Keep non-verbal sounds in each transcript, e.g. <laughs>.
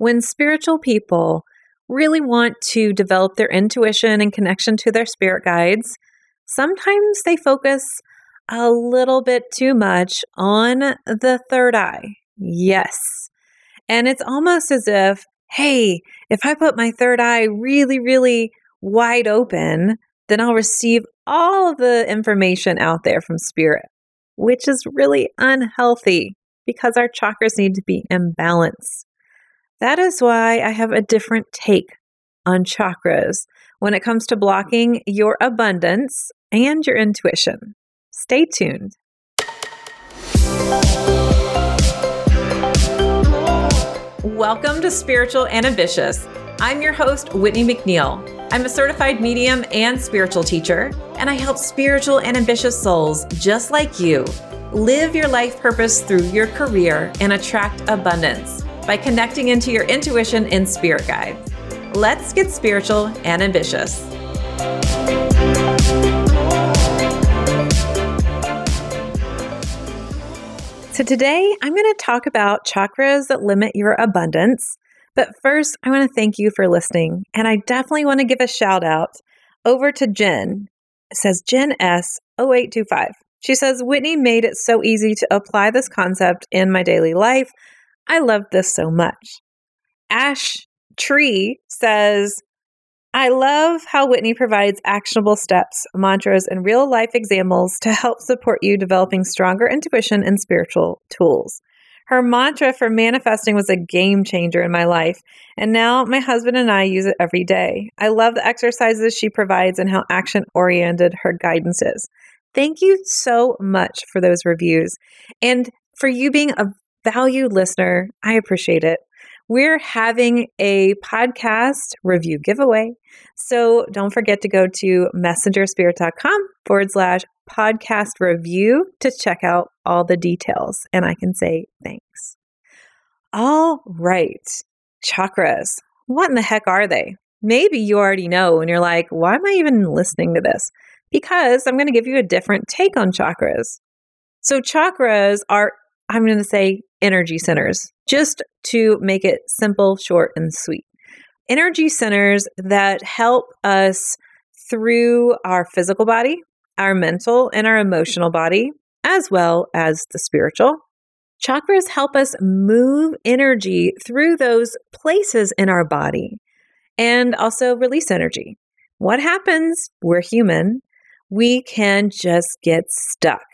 when spiritual people really want to develop their intuition and connection to their spirit guides, sometimes they focus a little bit too much on the third eye. Yes. And it's almost as if, hey, if I put my third eye really, really wide open, then I'll receive all the information out there from spirit, which is really unhealthy because our chakras need to be in balance. That is why I have a different take on chakras when it comes to blocking your abundance and your intuition. Stay tuned. Welcome to Spiritual and Ambitious. I'm your host, Whitney McNeil. I'm a certified medium and spiritual teacher, and I help spiritual and ambitious souls just like you live your life purpose through your career and attract abundance by connecting into your intuition and spirit guides. Let's get spiritual and ambitious. So, today I'm going to talk about chakras that limit your abundance. But first, I want to thank you for listening. And I definitely want to give a shout out over to Jen. It says Jen S0825. She says, Whitney made it so easy to apply this concept in my daily life. I love this so much. Ash Tree says, I love how Whitney provides actionable steps, mantras, and real life examples to help support you developing stronger intuition and spiritual tools. Her mantra for manifesting was a game changer in my life, and now my husband and I use it every day. I love the exercises she provides and how action oriented her guidance is. Thank you so much for those reviews and for you being a valued listener. I appreciate it. We're having a podcast review giveaway. So don't forget to go to messengerspirit.com forward slash podcast review to check out all the details. And I can say thanks. All right. Chakras. What in the heck are they? Maybe you already know and you're like, why am I even listening to this? because I'm going to give you a different take on chakras. So, chakras are, I'm going to say, energy centers, just to make it simple, short, and sweet. Energy centers that help us through our physical body, our mental, and our emotional body, as well as the spiritual. Chakras help us move energy through those places in our body and also release energy. What happens? We're human we can just get stuck.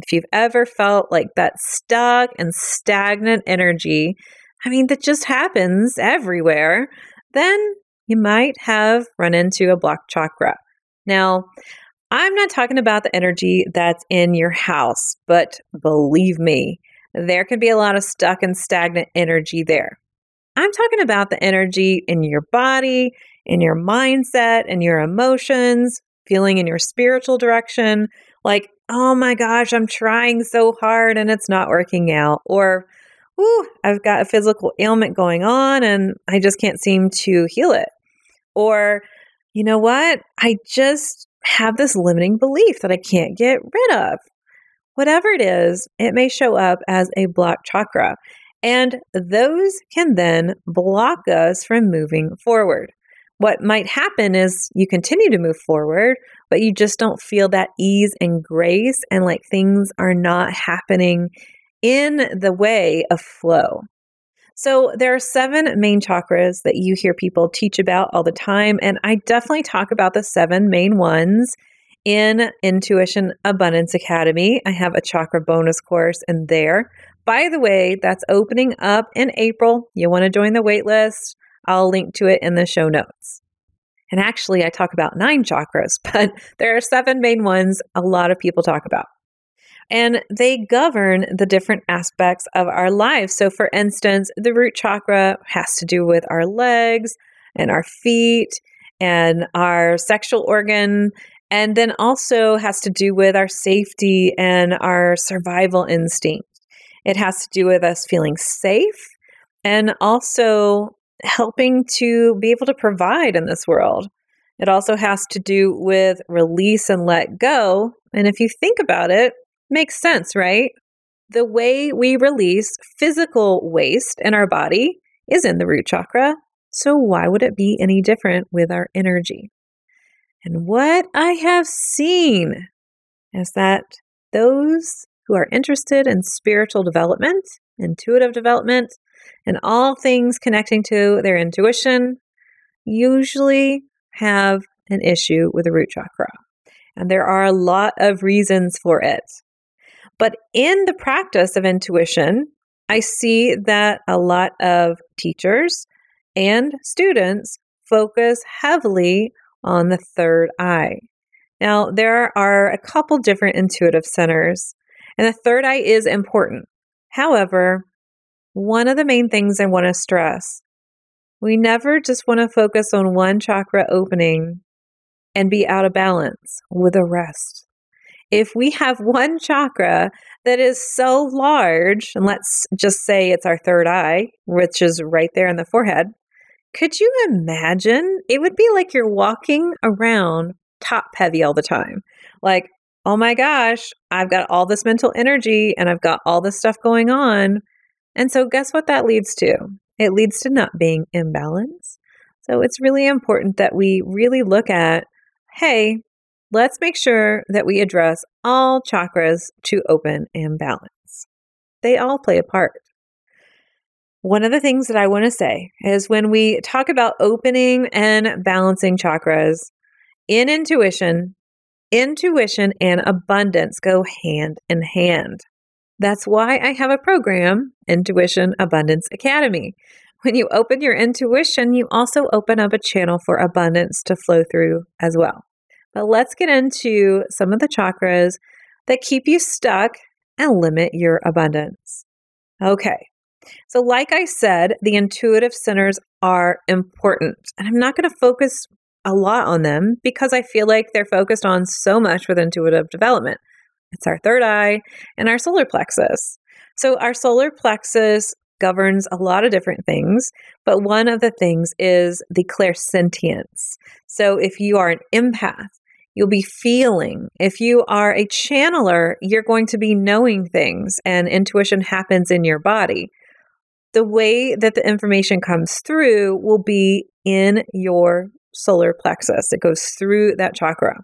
If you've ever felt like that stuck and stagnant energy, I mean, that just happens everywhere, then you might have run into a blocked chakra. Now, I'm not talking about the energy that's in your house, but believe me, there can be a lot of stuck and stagnant energy there. I'm talking about the energy in your body, in your mindset, and your emotions, feeling in your spiritual direction, like, oh my gosh, I'm trying so hard and it's not working out, or, ooh, I've got a physical ailment going on and I just can't seem to heal it, or, you know what, I just have this limiting belief that I can't get rid of. Whatever it is, it may show up as a blocked chakra. And those can then block us from moving forward what might happen is you continue to move forward, but you just don't feel that ease and grace, and like things are not happening in the way of flow. So, there are seven main chakras that you hear people teach about all the time. And I definitely talk about the seven main ones in Intuition Abundance Academy. I have a chakra bonus course in there. By the way, that's opening up in April. You want to join the waitlist? I'll link to it in the show notes. And actually, I talk about nine chakras, <laughs> but there are seven main ones a lot of people talk about. And they govern the different aspects of our lives. So, for instance, the root chakra has to do with our legs and our feet and our sexual organ, and then also has to do with our safety and our survival instinct. It has to do with us feeling safe and also helping to be able to provide in this world. It also has to do with release and let go. And if you think about it, makes sense, right? The way we release physical waste in our body is in the root chakra. So, why would it be any different with our energy? And what I have seen is that those who are interested in spiritual development, intuitive development, and all things connecting to their intuition usually have an issue with the root chakra. And there are a lot of reasons for it. But in the practice of intuition, I see that a lot of teachers and students focus heavily on the third eye. Now, there are a couple different intuitive centers, and the third eye is important. However, one of the main things I want to stress we never just want to focus on one chakra opening and be out of balance with the rest. If we have <laughs> one chakra that is so large, and let's just say it's our third eye, which is right there in the forehead, could you imagine? It would be like you're walking around top heavy all the time. Like, oh my gosh, I've got all this mental energy and I've got all this stuff going on. And so, guess what that leads to? It leads to not being imbalanced. So, it's really important that we really look at hey, let's make sure that we address all chakras to open and balance. They all play a part. One of the things that I want to say is when we talk about opening and balancing chakras in intuition, intuition and abundance go hand in hand. That's why I have a program, Intuition Abundance Academy. When you open your intuition, you also open up a channel for abundance to flow through as well. But let's get into some of the chakras that keep you stuck and limit your abundance. Okay, so like I said, the intuitive centers are important, and I'm not going to focus a lot on them because I feel like they're focused on so much with intuitive development. It's our third eye and our solar plexus. So, our solar plexus governs a lot of different things, but one of the things is the clairsentience. So, if you are an empath, you'll be feeling. If you are a channeler, you're going to be knowing things, and intuition happens in your body. The way that the information comes through will be in your solar plexus. It goes through that chakra.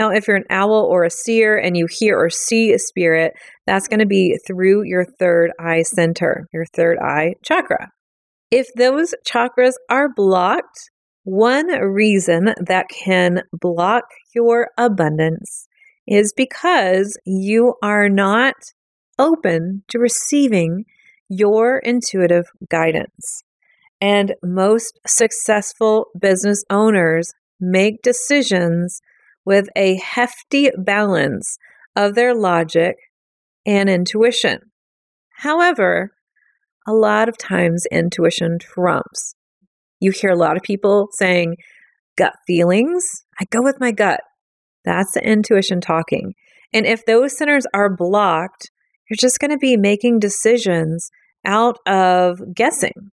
Now, if you're an owl or a seer and you hear or see a spirit, that's going to be through your third eye center, your third eye chakra. If those chakras are blocked, one reason that can block your abundance is because you are not open to receiving your intuitive guidance. And most successful business owners make decisions with a hefty balance of their logic and intuition. However, a lot of times intuition trumps. You hear a lot of people saying, gut feelings. I go with my gut. That's the intuition talking. And if those centers are blocked, you're just going to be making decisions out of guessing.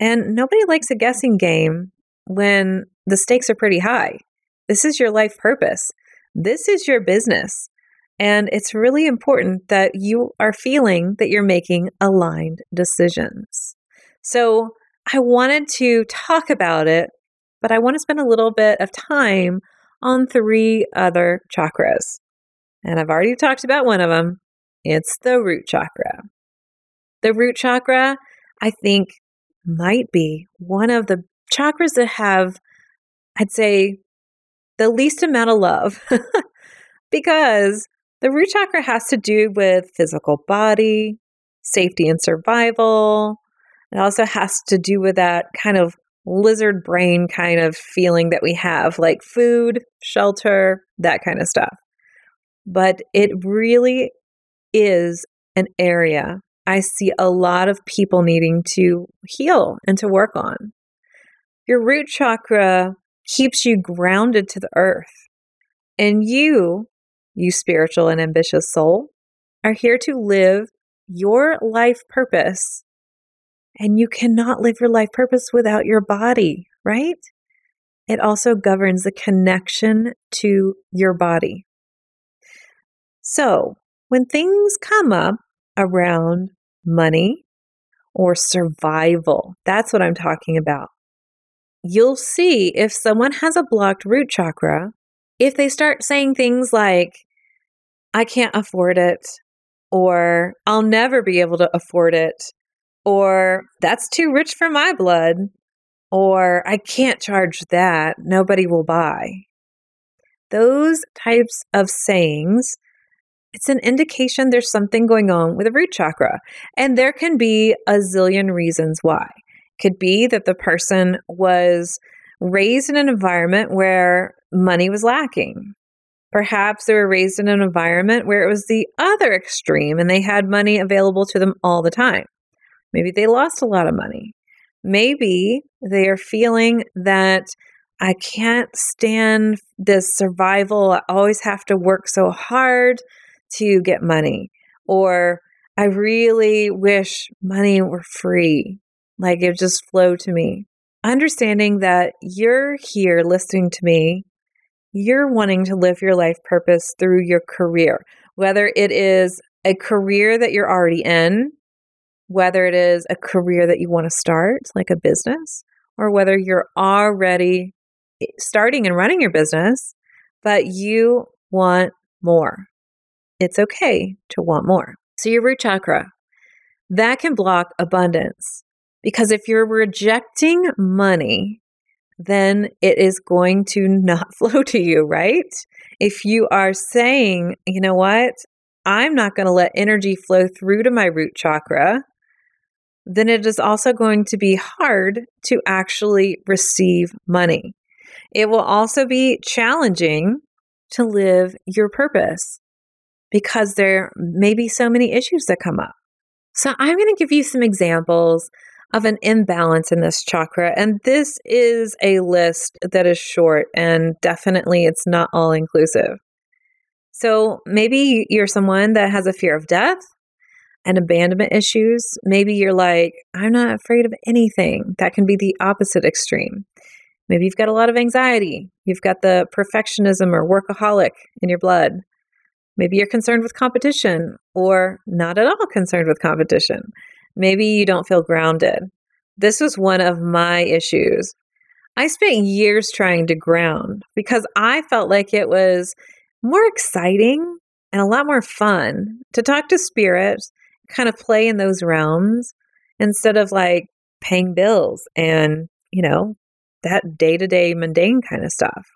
And nobody likes a guessing game when the stakes are pretty high. This is your life purpose. This is your business. And it's really important that you are feeling that you're making aligned decisions. So I wanted to talk about it, but I want to spend a little bit of time on three other chakras. And I've already talked about one of them. It's the root chakra. The root chakra, I think, might be one of the chakras that have, I'd say, the least amount of love <laughs> because the root chakra has to do with physical body, safety and survival. It also has to do with that kind of lizard brain kind of feeling that we have, like food, shelter, that kind of stuff. But it really is an area I see a lot of people needing to heal and to work on. Your root chakra keeps you grounded to the earth. And you, you spiritual and ambitious soul, are here to live your life purpose. And you cannot live your life purpose without your body, right? It also governs the connection to your body. So, when things come up around money or survival. That's what I'm talking about. You'll see if someone has a blocked root chakra, if they start saying things like, I can't afford it, or I'll never be able to afford it, or that's too rich for my blood, or I can't charge that, nobody will buy. Those types of sayings, it's an indication there's something going on with the root chakra. And there can be a zillion reasons why. Could be that the person was raised in an environment where money was lacking. Perhaps they were raised in an environment where it was the other extreme and they had money available to them all the time. Maybe they lost a lot of money. Maybe they are feeling that I can't stand this survival. I always have to work so hard to get money. Or I really wish money were free, like it just flowed to me. Understanding that you're here listening to me, you're wanting to live your life purpose through your career, whether it is a career that you're already in, whether it is a career that you want to start, like a business, or whether you're already eh, starting and running your business, but you want more. It's okay to want more. So, your root chakra, that can block abundance because if you're rejecting money, then it is going to not <laughs> flow to you, right? If you are saying, you know what, I'm not going to let energy flow through to my root chakra, then it is also going to be hard to actually receive money. It will also be challenging to live your purpose because there may be so many issues that come up. So, I'm going to give you some examples of an imbalance in this chakra. And this is a list that is short and definitely it's not all inclusive. So, maybe you're someone that has a fear of death and abandonment issues, maybe you're like, I'm not afraid of anything. That can be the opposite extreme. Maybe you've got a lot of anxiety. You've got the perfectionism or workaholic in your blood. Maybe you're concerned with competition or not at all concerned with competition. Maybe you don't feel grounded. This was one of my issues. I spent years trying to ground because I felt like it was more exciting and a lot more fun to talk to spirit kind of play in those realms instead of like paying bills and, you know, that day to day mundane kind of stuff.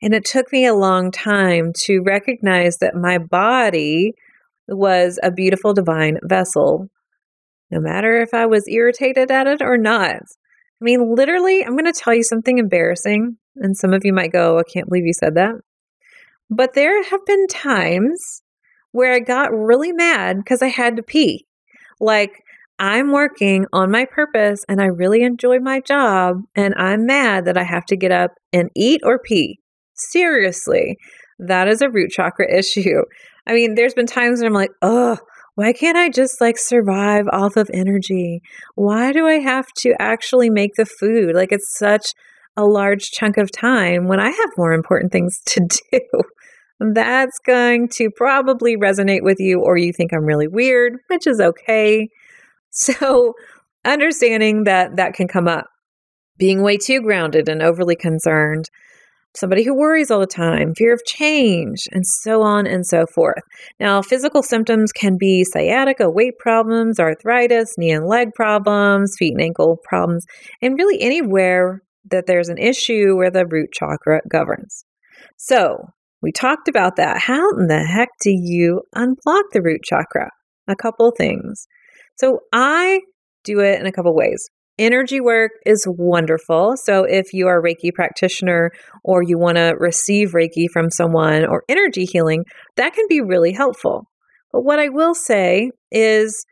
And it took me a long time to recognize that my body was a beautiful divine vessel, no matter if I was irritated at it or not. I mean, literally, I'm going to tell you something embarrassing, and some of you might go, oh, I can't believe you said that. But there have been times where I got really mad because I had to pee. Like, I'm working on my purpose and I really enjoy my job, and I'm mad that I have to get up and eat or pee. Seriously, that is a root chakra <laughs> issue. I mean, there's been times when I'm like, oh, why can't I just like survive off of energy? Why do I have to actually make the food? Like, it's such a large chunk of time when I have more important things to <laughs> do that's going to probably resonate with you, or you think I'm really weird, which is okay. So, understanding that that can come up, being way too grounded and overly concerned, somebody who worries all the time, fear of change, and so on and so forth. Now, physical symptoms can be sciatica, weight problems, arthritis, knee and leg problems, feet and ankle problems, and really anywhere that there's an issue where the root chakra governs. So, we talked about that. How in the heck do you unblock the root chakra? A couple things. So I do it in a couple ways. Energy work is wonderful. So if you are a Reiki practitioner or you want to receive Reiki from someone or energy healing, that can be really helpful. But what I will say is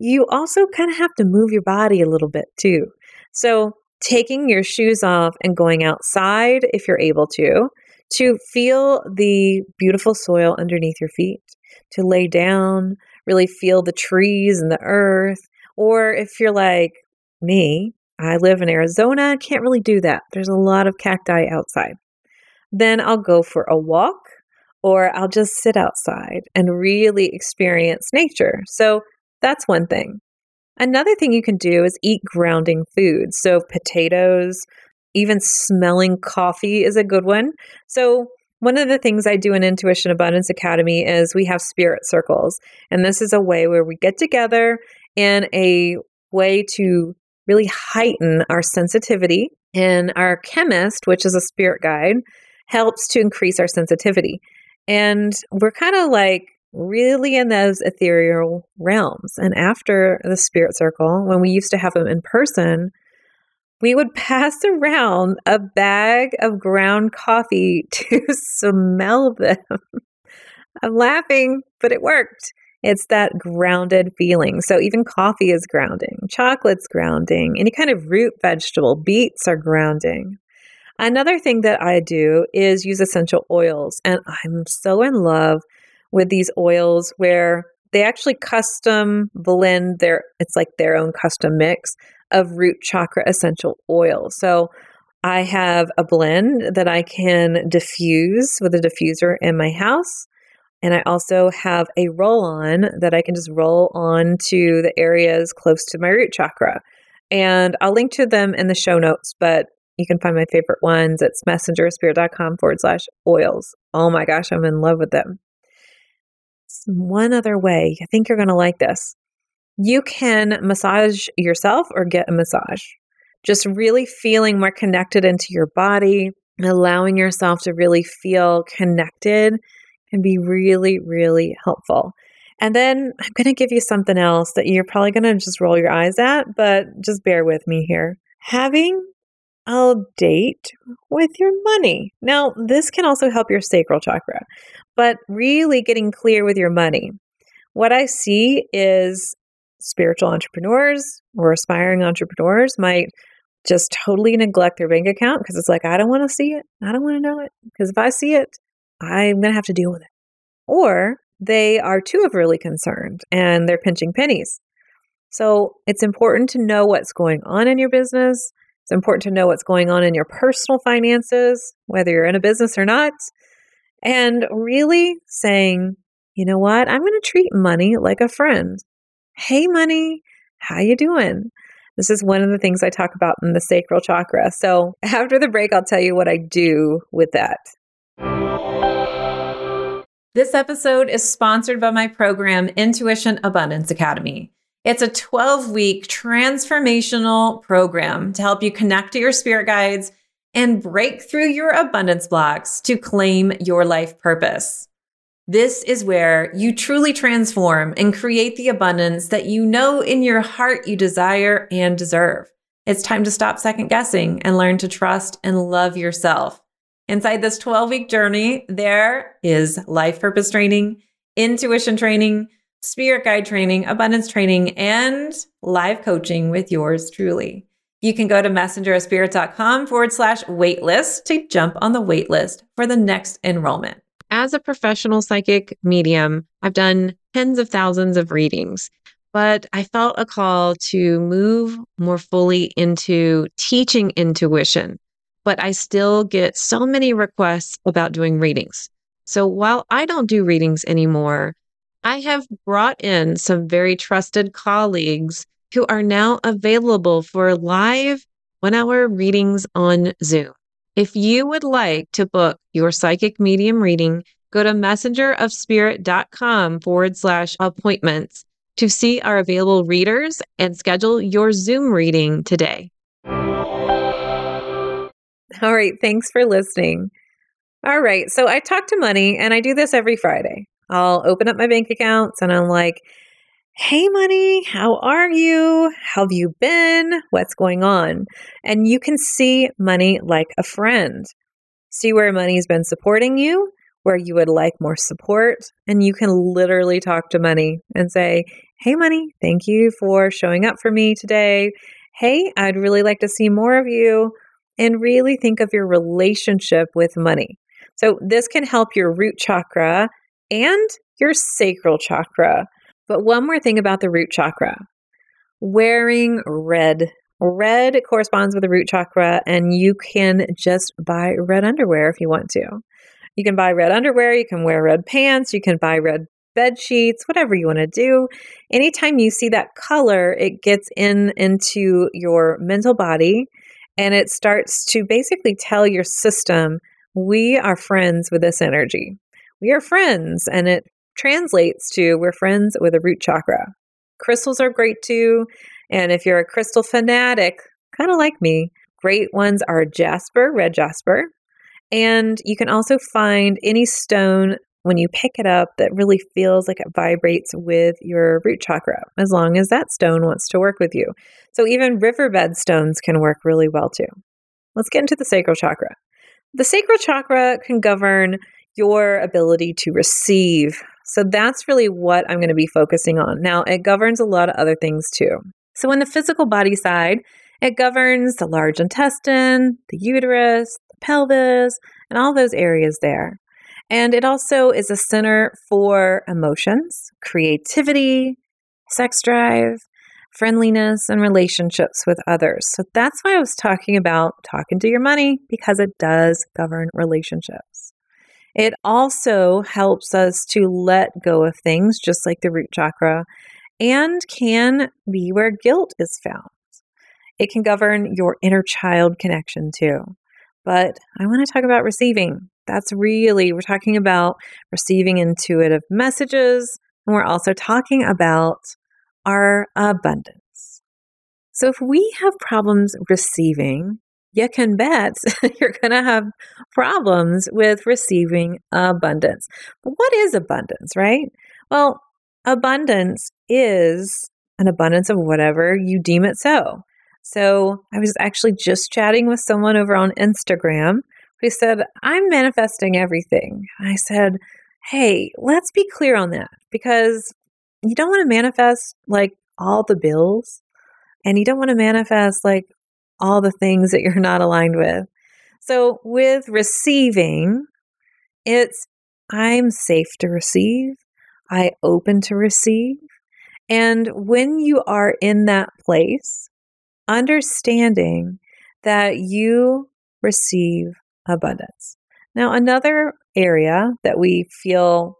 you also kind of have to move your body a little bit too. So taking your shoes off and going outside if you're able to, to feel the beautiful soil underneath your feet, to lay down, really feel the trees and the earth. Or if you're like me, I live in Arizona, can't really do that. There's a lot of cacti outside. Then I'll go for a walk or I'll just sit outside and really experience nature. So that's one thing. Another thing you can do is eat grounding foods. So, potatoes, even smelling coffee is a good one. So, one of the things I do in Intuition Abundance Academy is we have spirit circles. And this is a way where we get together in a way to really heighten our sensitivity. And our chemist, which is a spirit guide, helps to increase our sensitivity. And we're kind of like really in those ethereal realms. And after the spirit circle, when we used to have them in person, we would <laughs> pass around a bag of ground coffee <laughs> to smell them. I'm laughing, but it worked. It's that grounded feeling. So even coffee is grounding, chocolate's grounding, any kind of root vegetable, beets are grounding. Another thing that I do is use essential oils, and I'm so in love with these oils where they actually custom blend their it's like their own custom mix of root chakra essential oil. So I have a blend that I can diffuse with a diffuser in my house. And I also have a roll on that I can just roll on to the areas close to my root chakra. And I'll link to them in the show notes, but you can find my favorite ones. It's messengerspirit.com forward slash oils. Oh my gosh, I'm in love with them. One other way, I think you're going to like this. You can massage yourself or get a massage. Just really feeling more connected into your body, allowing yourself to really feel connected can be really, really helpful. And then I'm going to give you something else that you're probably going to just roll your eyes at, but just bear with me here. Having a date with your money. Now, this can also help your sacral chakra, but really getting clear with your money. What I see is spiritual entrepreneurs or aspiring entrepreneurs might just totally neglect their bank account because it's like, I don't want to see it. I don't want to know it. Because if I see it, I'm going to have to deal with it. Or they are too overly concerned and they're pinching pennies. So it's important to know what's going on in your business. It's important to know what's going on in your personal finances, whether you're in a business or not, and really saying, you know what? I'm going to treat money like a friend. Hey, money, how you doing? This is one of the things I talk about in the sacral chakra. So after the break, I'll tell you what I do with that. This episode is sponsored by my program, Intuition Abundance Academy. It's a 12 week transformational program to help you connect to your spirit guides and break through your abundance blocks to claim your life purpose. This is where you truly transform and create the abundance that you know in your heart you desire and deserve. It's time to stop second guessing and learn to trust and love yourself. Inside this 12 week journey, there is life purpose training, intuition training, spirit guide training, abundance training, and live coaching with yours truly. You can go to messengerofspirit.com forward slash waitlist to jump on the waitlist for the next enrollment. As a professional psychic medium, I've done tens of thousands of readings, but I felt a call to move more fully into teaching intuition but I still get so many requests about doing readings. So while I don't do readings anymore, I have brought in some very trusted colleagues who are now available for live one hour readings on Zoom. If you would like to book your psychic medium reading, go to messengerofspirit.com forward slash appointments to see our available readers and schedule your Zoom reading today. <laughs> All right. Thanks for listening. All right. So I talk to money and I do this every Friday. I'll open up my bank accounts and I'm like, Hey, money, how are you? How have you been? What's going on? And you can see money like a friend. See where money's been supporting you, where you would like more support. And you can literally talk to money and say, Hey, money, thank you for showing up for me today. Hey, I'd really like to see more of you and really think of your relationship with money. So, this can help your root chakra and your sacral chakra. But one more thing about the root chakra wearing red. Red corresponds with the root chakra, and you can just buy red underwear if you want to. You can buy red underwear, you can wear red pants, you can buy red bed sheets, whatever you want to do. Anytime you see that color, it gets in into your mental body and it starts to basically tell your system, we are friends with this energy. We are friends. And it translates to we're friends with a root chakra. Crystals are great too. And if you're a crystal fanatic, kind of like me, great ones are jasper, red jasper. And you can also find any stone when you pick it up that really feels like it vibrates with your root chakra, as long as that stone wants to work with you. So even riverbed stones can work really well too. Let's get into the sacral chakra. The sacral chakra can govern your ability to receive. So that's really what I'm going to be focusing on. Now, it governs a lot of other things too. So, in the physical body side, it governs the large intestine, the uterus, the pelvis, and all those areas there. And it also is a center for emotions, creativity, sex drive, friendliness, and relationships with others. So that's why I was talking about talking to your money because it does govern relationships. It also helps us to let go of things, just like the root chakra, and can be where guilt is found. It can govern your inner child connection too. But I want to talk about receiving. That's really, we're talking about receiving intuitive messages, and we're also talking about our abundance. So if we have problems receiving, you can bet <laughs> you're going to have problems with receiving abundance. But what is abundance, right? Well, abundance is an abundance of whatever you deem it so. So I was actually just chatting with someone over on Instagram who said, I'm manifesting everything. I said, Hey, let's be clear on that because you don't want to manifest like all the bills and you don't want to manifest like all the things that you're not aligned with. So with receiving, it's I'm safe to receive, I open to receive. And when you are in that place, understanding that you receive abundance. Now, another area that we feel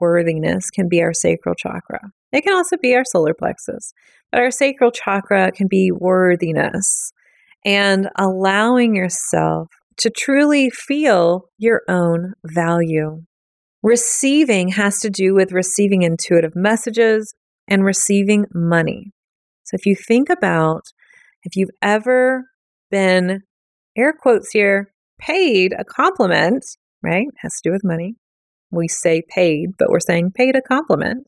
worthiness can be our sacral chakra. It can also be our solar plexus, but our sacral chakra can be worthiness and allowing yourself to truly feel your own value. Receiving has to do with receiving intuitive messages and receiving money. So if you think about if you've ever been, air quotes here, paid a compliment, right? It Has to do with money. We say paid, but we're saying paid a compliment.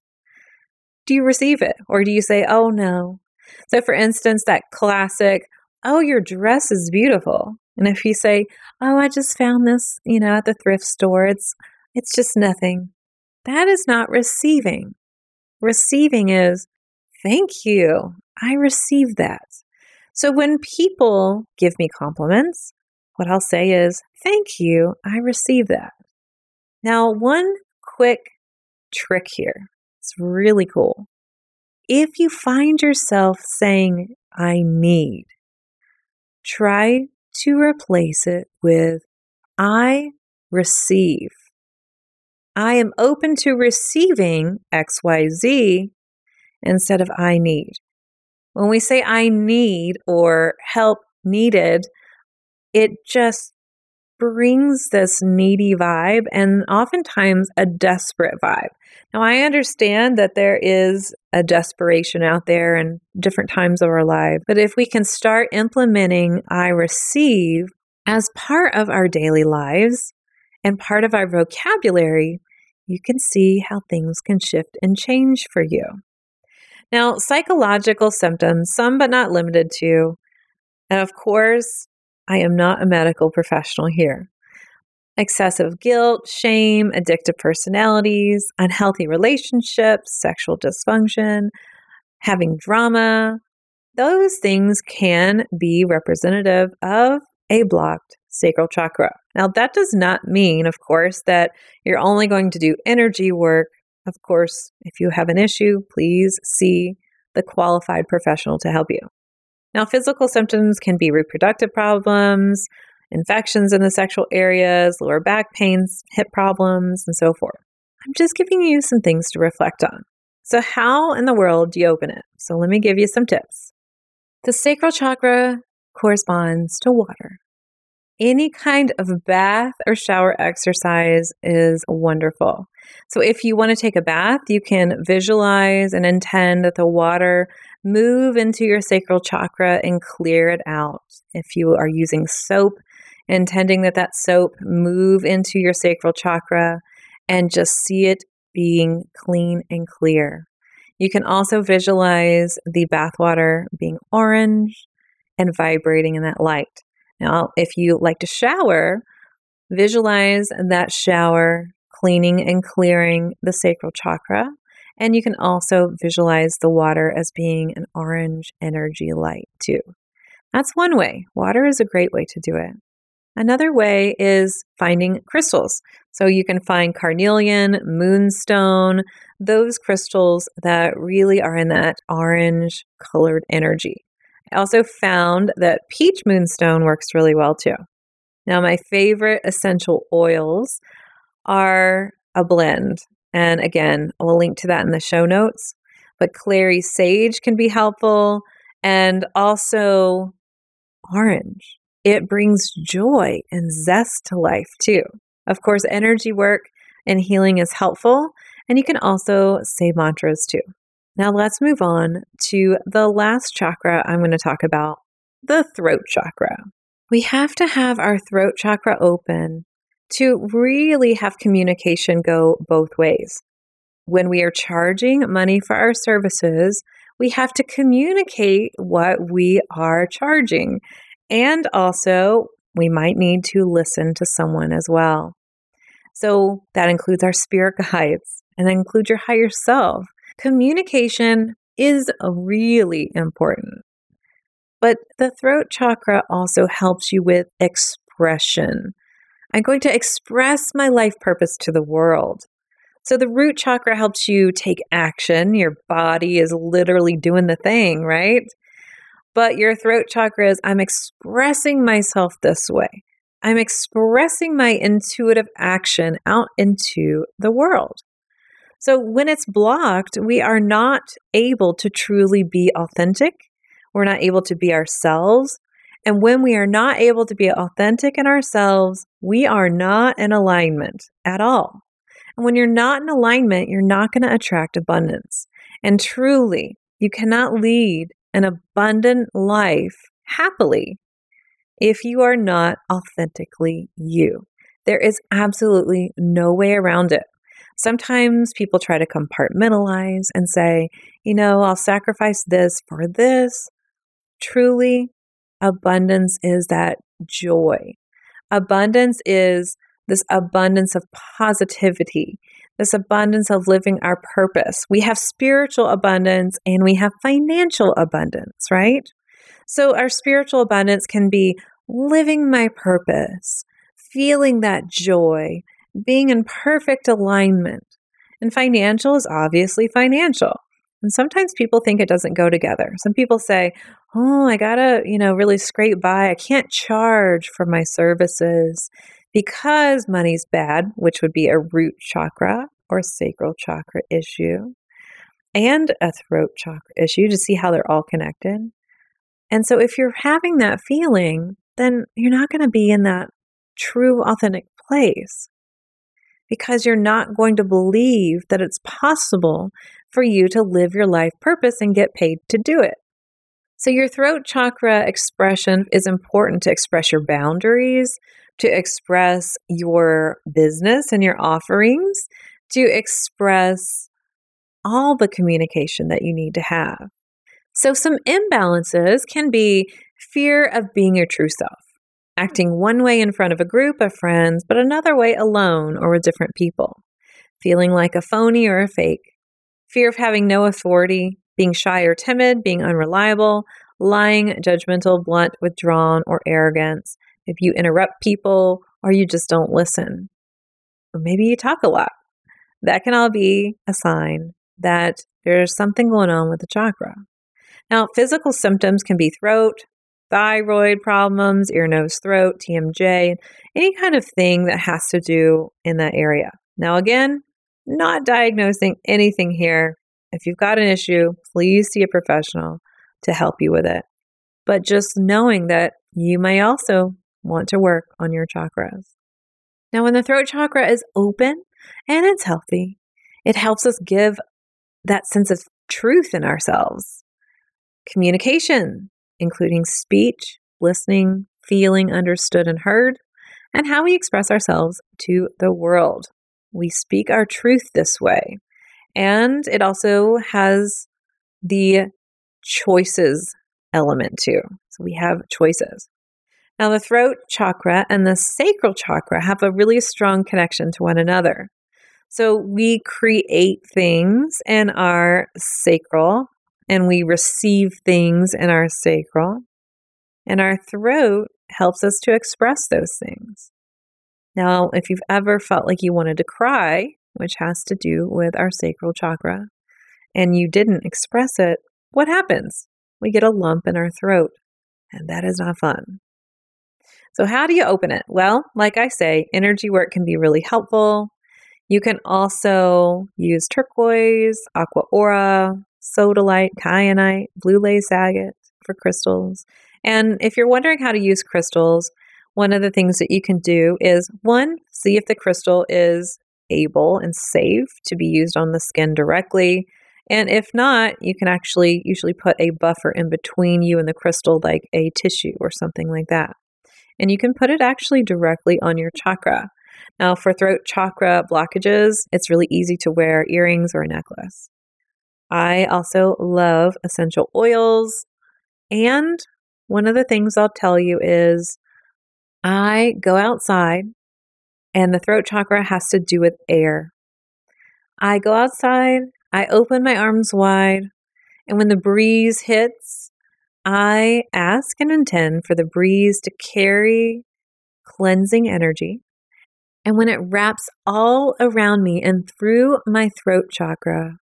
Do you receive it? Or do you say, oh no? So, for instance, that classic, oh, your dress is beautiful. And if you say, oh, I just found this, you know, at the thrift store, it's, it's just nothing. That is not receiving. Receiving is, thank you. I received that. So when people give me compliments, what I'll say is, Thank you, I receive that. Now, one quick trick here. It's really cool. If you find yourself saying, I need, try to replace it with, I receive. I am open to receiving XYZ instead of I need. When we say I need or help needed, it just brings this needy vibe and oftentimes a desperate vibe. Now, I understand that there is a desperation out there in different times of our lives, but if we can start implementing I receive as part of our daily lives and part of our vocabulary, you can see how things can shift and change for you. Now, psychological symptoms, some but not limited to, and of course, I am not a medical professional here. Excessive guilt, shame, addictive personalities, unhealthy relationships, sexual dysfunction, having drama, those things can be representative of a blocked sacral chakra. Now, that does not mean, of course, that you're only going to do energy work of course, if you have an issue, please see the qualified professional to help you. Now, physical symptoms can be reproductive problems, infections in the sexual areas, lower back pains, hip problems, and so forth. I'm just giving you some things to reflect on. So, how in the world do you open it? So, let me give you some tips. The sacral chakra corresponds to water. Any kind of bath or shower exercise is wonderful. So, if you want to take a bath, you can visualize and intend that the water move into your sacral chakra and clear it out. If you are using soap, intending that that soap move into your sacral chakra and just see it being clean and clear. You can also visualize the bathwater being orange and vibrating in that light. Now, if you like to shower, visualize that shower cleaning and clearing the sacral chakra. And you can also visualize the water as being an orange energy light, too. That's one way. Water is a great way to do it. Another way is finding crystals. So you can find carnelian, moonstone, those crystals that really are in that orange colored energy. I also found that peach moonstone works really well too. Now, my favorite essential oils are a blend. And again, I'll link to that in the show notes. But clary sage can be helpful and also orange it brings joy and zest to life too. Of course, energy work and healing is helpful, and you can also say mantras too. Now, let's move on to the last chakra I'm going to talk about the throat chakra. We have to have our throat chakra open to really have communication go both ways. When we are charging money for our services, we have to communicate what we are charging. And also, we might need to listen to someone as well. So that includes our spirit <laughs> guides and that includes your higher self. Communication is really important. But the throat chakra also helps you with expression. I'm going to express my life purpose to the world. So the root chakra helps you take action. Your body is literally doing the thing, right? But your throat chakra is I'm expressing myself this way. I'm expressing my intuitive action out into the world. So when it's blocked, we are not able to truly be authentic. We're not able to be ourselves. And when we are not able to be authentic in ourselves, we are not in alignment at all. And when you're not in alignment, you're not going to attract abundance. And truly, you cannot lead an abundant life happily if you are not authentically you. There is absolutely no way around it. Sometimes people try to compartmentalize and say, you know, I'll sacrifice this for this. Truly, abundance is that joy. Abundance is this abundance of positivity this abundance of living our purpose. We have spiritual abundance and we have financial abundance, right? So, our spiritual abundance can be living my purpose, feeling that joy, being in perfect alignment. And financial is obviously financial. And sometimes people think it doesn't go together. Some people say, "Oh, I got to, you know, really scrape by. I can't charge for my services." Because money's bad, which would be a root chakra or sacral chakra issue, and a throat chakra issue to see how they're all connected. And so, if you're having that feeling, then you're not going to be in that true, authentic place because you're not going to believe that it's possible for you to live your life purpose and get paid to do it. So, your throat chakra expression is important to express your boundaries, to express your business and your offerings, to express all the communication that you need to have. So, some imbalances can be fear of being your true self, acting one way in front of a group of friends, but another way alone or with different people, feeling like a phony or a fake, fear of having no authority, being shy or timid, being unreliable, lying, judgmental, blunt, withdrawn, or arrogance, if you interrupt people or you just don't listen. Or maybe you talk a lot. That can all be a sign that there's something going on with the chakra. Now, physical symptoms can be throat, thyroid problems, ear, nose, throat, TMJ, any kind of thing that has to do in that area. Now, again, Not diagnosing anything here. If you've got an issue, please see a professional to help you with it. But just knowing that you may also want to work on your chakras. Now, when the throat chakra is open and it's healthy, it helps us give that sense of truth in ourselves. Communication, including speech, listening, feeling understood and heard, and how we express ourselves to the world. We speak our truth this way. And it also has the choices element too. So we have choices. Now, the throat chakra and the sacral chakra have a really strong connection to one another. So we create things in our sacral and we receive things in our sacral. And our throat helps us to express those things. Now, if you've ever felt like you wanted to cry, which has to do with our sacral chakra, and you didn't express it, what happens? We get a lump in our throat, and that is not fun. So, how do you open it? Well, like I say, energy work can be really helpful. You can also use turquoise, aqua aura, sodalite, kyanite, blue lace agate for crystals. And if you're wondering how to use crystals, one of the things that you can do is one, see if the crystal is able and safe to be used on the skin directly. And if not, you can actually usually put a buffer in between you and the crystal, like a tissue or something like that. And you can put it actually directly on your chakra. Now, for throat chakra blockages, it's really easy to wear earrings or a necklace. I also love essential oils. And one of the things I'll tell you is I go outside, and the throat chakra has to do with air. I go outside, I open my arms wide, and when the breeze hits, I ask and intend for the breeze to carry cleansing energy. And when it wraps all around me and through my throat chakra,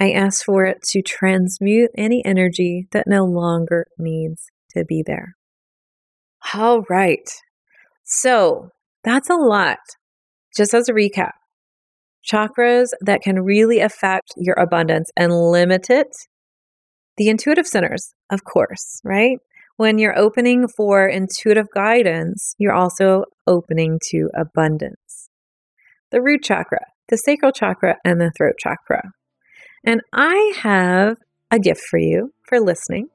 I ask for it to transmute any energy that no longer needs to be there. All right. So that's a lot. Just as a recap, chakras that can really affect your abundance and limit it. The intuitive centers, of course, right? When you're opening for intuitive guidance, you're also opening to abundance. The root chakra, the sacral chakra, and the throat chakra. And I have a gift for you for listening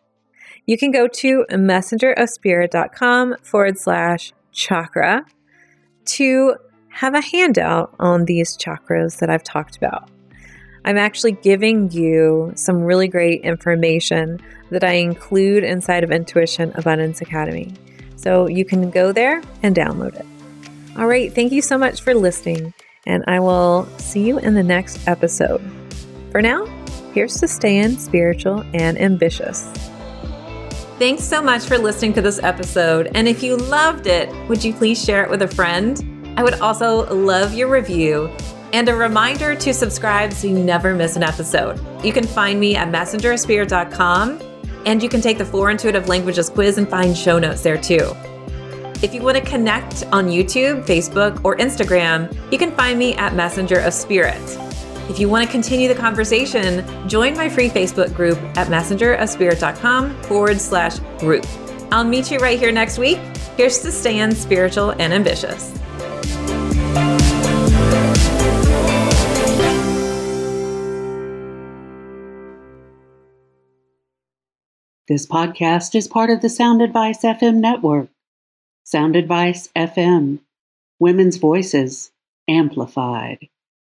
you can go to messengerofspirit.com forward slash chakra to have a handout on these chakras that I've talked about. I'm actually giving you some really great information that I include inside of Intuition Abundance Academy. So you can go there and download it. All right, thank you so much for listening, and I will see you in the next episode. For now, here's to staying spiritual and ambitious. Thanks so much for listening to this episode. And if you loved it, would you please share it with a friend? I would also love your review and a reminder to subscribe so you never miss an episode. You can find me at messengerspirit.com and you can take the Four Intuitive Languages quiz and find show notes there too. If you want to connect on YouTube, Facebook, or Instagram, you can find me at Messenger of Spirit. If you want to continue the conversation, join my free Facebook group at messengerofspirit.com forward slash group. I'll meet you right here next week. Here's to staying spiritual and ambitious. This podcast is part of the Sound Advice FM network. Sound Advice FM, women's voices amplified.